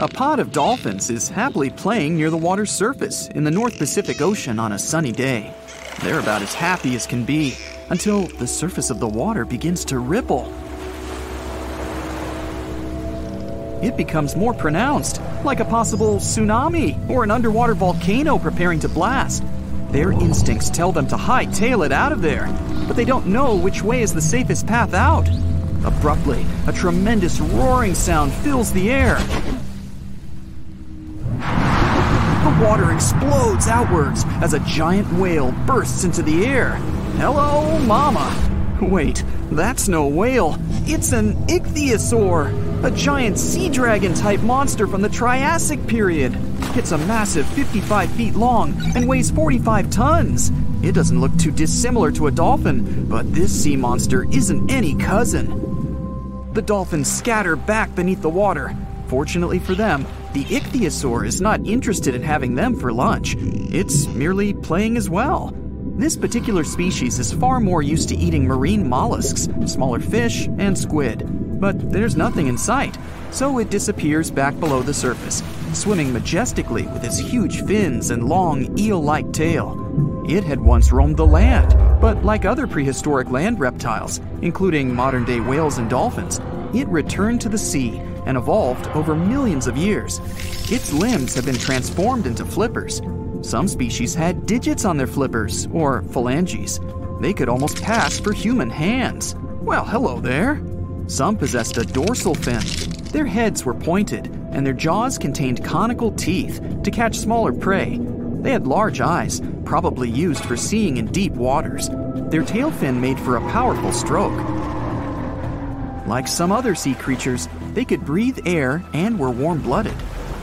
A pod of dolphins is happily playing near the water's surface in the North Pacific Ocean on a sunny day. They're about as happy as can be until the surface of the water begins to ripple. It becomes more pronounced, like a possible tsunami or an underwater volcano preparing to blast. Their instincts tell them to hightail it out of there, but they don't know which way is the safest path out. Abruptly, a tremendous roaring sound fills the air. Water explodes outwards as a giant whale bursts into the air. Hello, Mama! Wait, that's no whale. It's an ichthyosaur, a giant sea dragon type monster from the Triassic period. It's a massive 55 feet long and weighs 45 tons. It doesn't look too dissimilar to a dolphin, but this sea monster isn't any cousin. The dolphins scatter back beneath the water. Fortunately for them, the ichthyosaur is not interested in having them for lunch. It's merely playing as well. This particular species is far more used to eating marine mollusks, smaller fish, and squid. But there's nothing in sight, so it disappears back below the surface, swimming majestically with its huge fins and long eel like tail. It had once roamed the land, but like other prehistoric land reptiles, including modern day whales and dolphins, it returned to the sea and evolved over millions of years. Its limbs have been transformed into flippers. Some species had digits on their flippers, or phalanges. They could almost pass for human hands. Well, hello there. Some possessed a dorsal fin. Their heads were pointed, and their jaws contained conical teeth to catch smaller prey. They had large eyes, probably used for seeing in deep waters. Their tail fin made for a powerful stroke. Like some other sea creatures, they could breathe air and were warm blooded.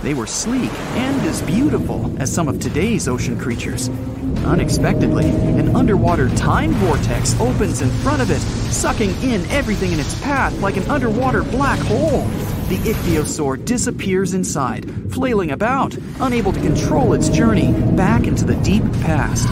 They were sleek and as beautiful as some of today's ocean creatures. Unexpectedly, an underwater time vortex opens in front of it, sucking in everything in its path like an underwater black hole. The ichthyosaur disappears inside, flailing about, unable to control its journey back into the deep past.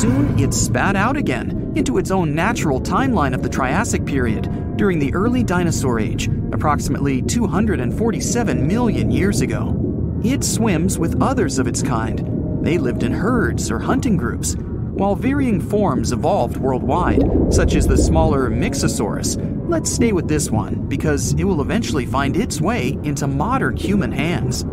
Soon it spat out again into its own natural timeline of the Triassic period during the early dinosaur age, approximately 247 million years ago. It swims with others of its kind. They lived in herds or hunting groups. While varying forms evolved worldwide, such as the smaller Mixosaurus, let's stay with this one because it will eventually find its way into modern human hands.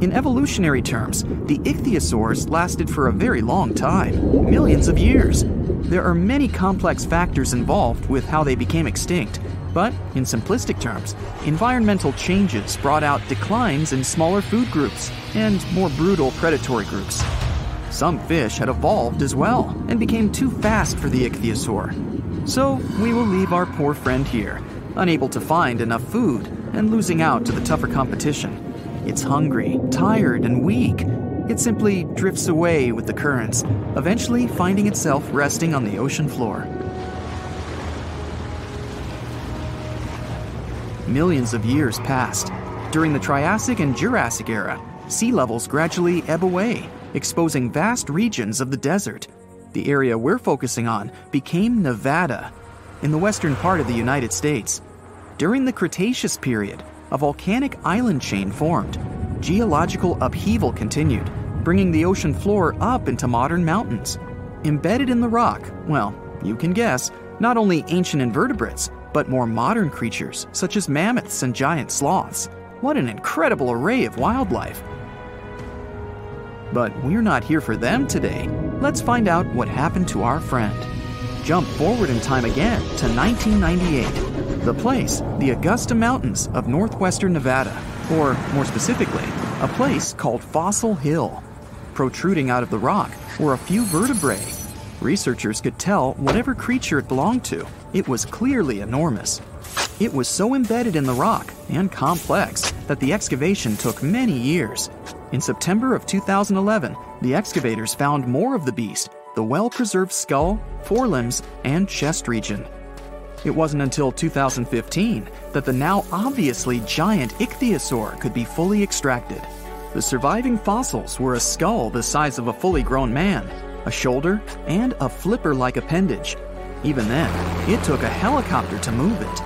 In evolutionary terms, the ichthyosaurs lasted for a very long time millions of years. There are many complex factors involved with how they became extinct, but in simplistic terms, environmental changes brought out declines in smaller food groups and more brutal predatory groups. Some fish had evolved as well and became too fast for the ichthyosaur. So we will leave our poor friend here, unable to find enough food and losing out to the tougher competition. It's hungry, tired, and weak. It simply drifts away with the currents, eventually finding itself resting on the ocean floor. Millions of years passed. During the Triassic and Jurassic era, sea levels gradually ebb away, exposing vast regions of the desert. The area we're focusing on became Nevada, in the western part of the United States. During the Cretaceous period, a volcanic island chain formed. Geological upheaval continued, bringing the ocean floor up into modern mountains. Embedded in the rock, well, you can guess, not only ancient invertebrates, but more modern creatures such as mammoths and giant sloths. What an incredible array of wildlife! But we're not here for them today. Let's find out what happened to our friend. Jump forward in time again to 1998. The place, the Augusta Mountains of northwestern Nevada, or more specifically, a place called Fossil Hill. Protruding out of the rock were a few vertebrae. Researchers could tell whatever creature it belonged to, it was clearly enormous. It was so embedded in the rock and complex that the excavation took many years. In September of 2011, the excavators found more of the beast the well preserved skull, forelimbs, and chest region. It wasn't until 2015 that the now obviously giant ichthyosaur could be fully extracted. The surviving fossils were a skull the size of a fully grown man, a shoulder, and a flipper like appendage. Even then, it took a helicopter to move it.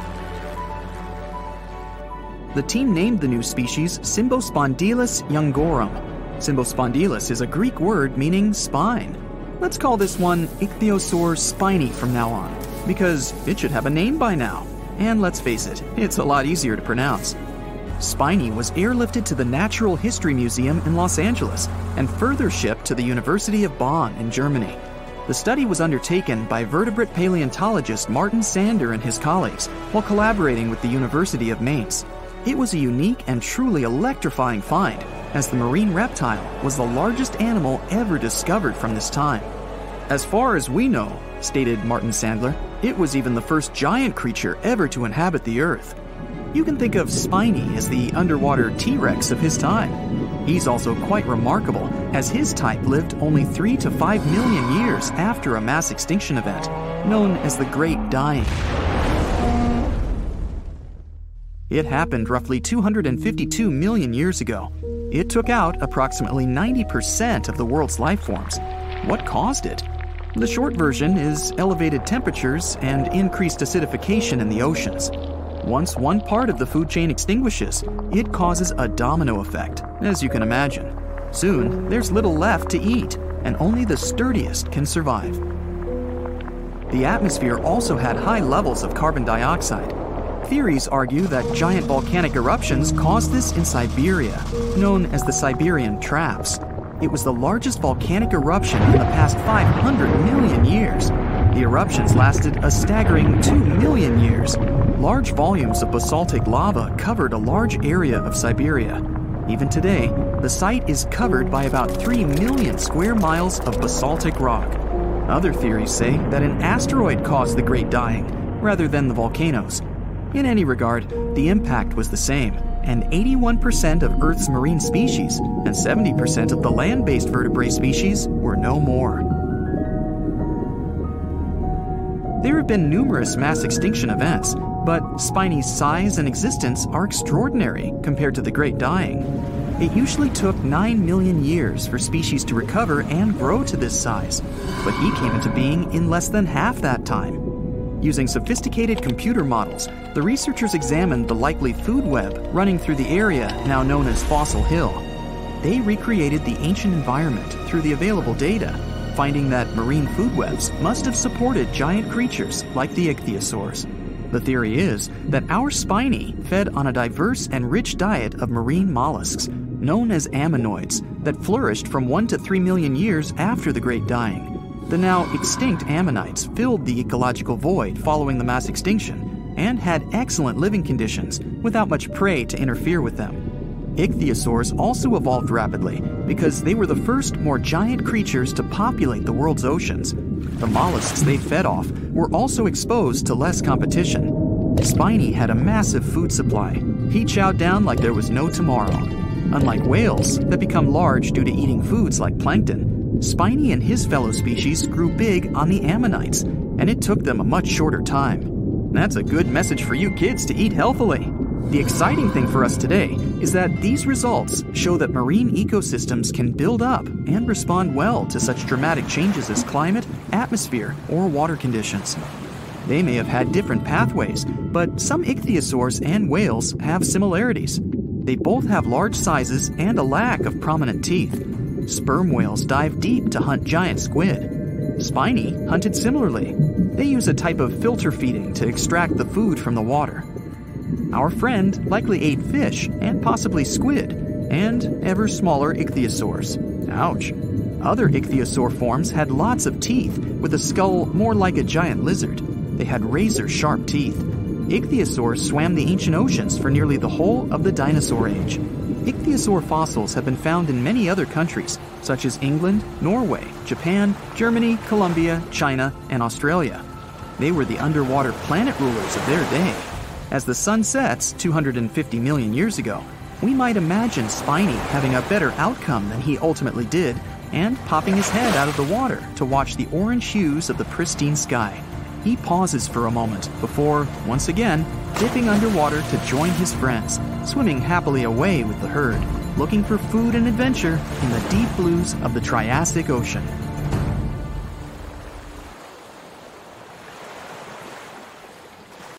the team named the new species Cymbospondylus youngorum. Cymbospondylus is a Greek word meaning spine. Let's call this one Ichthyosaur spiny from now on, because it should have a name by now. And let's face it, it's a lot easier to pronounce. Spiny was airlifted to the Natural History Museum in Los Angeles and further shipped to the University of Bonn in Germany. The study was undertaken by vertebrate paleontologist Martin Sander and his colleagues while collaborating with the University of Mainz. It was a unique and truly electrifying find, as the marine reptile was the largest animal ever discovered from this time. As far as we know, stated Martin Sander, it was even the first giant creature ever to inhabit the Earth. You can think of Spiny as the underwater T Rex of his time. He's also quite remarkable, as his type lived only 3 to 5 million years after a mass extinction event, known as the Great Dying. It happened roughly 252 million years ago. It took out approximately 90% of the world's life forms. What caused it? The short version is elevated temperatures and increased acidification in the oceans. Once one part of the food chain extinguishes, it causes a domino effect, as you can imagine. Soon, there's little left to eat, and only the sturdiest can survive. The atmosphere also had high levels of carbon dioxide. Theories argue that giant volcanic eruptions caused this in Siberia, known as the Siberian Traps. It was the largest volcanic eruption in the past 500 million years. The eruptions lasted a staggering 2 million years. Large volumes of basaltic lava covered a large area of Siberia. Even today, the site is covered by about 3 million square miles of basaltic rock. Other theories say that an asteroid caused the Great Dying, rather than the volcanoes. In any regard, the impact was the same, and 81% of Earth's marine species and 70% of the land based vertebrate species were no more. There have been numerous mass extinction events, but Spiny's size and existence are extraordinary compared to the Great Dying. It usually took 9 million years for species to recover and grow to this size, but he came into being in less than half that time. Using sophisticated computer models, the researchers examined the likely food web running through the area now known as Fossil Hill. They recreated the ancient environment through the available data finding that marine food webs must have supported giant creatures like the ichthyosaurs. The theory is that our spiny fed on a diverse and rich diet of marine mollusks, known as ammonoids, that flourished from 1 to 3 million years after the Great Dying. The now extinct ammonites filled the ecological void following the mass extinction and had excellent living conditions without much prey to interfere with them. Ichthyosaurs also evolved rapidly because they were the first more giant creatures to populate the world's oceans. The mollusks they fed off were also exposed to less competition. Spiny had a massive food supply. He chowed down like there was no tomorrow. Unlike whales that become large due to eating foods like plankton, Spiny and his fellow species grew big on the ammonites, and it took them a much shorter time. That's a good message for you kids to eat healthily. The exciting thing for us today is that these results show that marine ecosystems can build up and respond well to such dramatic changes as climate, atmosphere, or water conditions. They may have had different pathways, but some ichthyosaurs and whales have similarities. They both have large sizes and a lack of prominent teeth. Sperm whales dive deep to hunt giant squid. Spiny hunted similarly. They use a type of filter feeding to extract the food from the water. Our friend likely ate fish and possibly squid, and ever smaller ichthyosaurs. Ouch. Other ichthyosaur forms had lots of teeth, with a skull more like a giant lizard. They had razor sharp teeth. Ichthyosaurs swam the ancient oceans for nearly the whole of the dinosaur age. Ichthyosaur fossils have been found in many other countries, such as England, Norway, Japan, Germany, Colombia, China, and Australia. They were the underwater planet rulers of their day. As the sun sets 250 million years ago, we might imagine Spiny having a better outcome than he ultimately did and popping his head out of the water to watch the orange hues of the pristine sky. He pauses for a moment before, once again, dipping underwater to join his friends, swimming happily away with the herd, looking for food and adventure in the deep blues of the Triassic Ocean.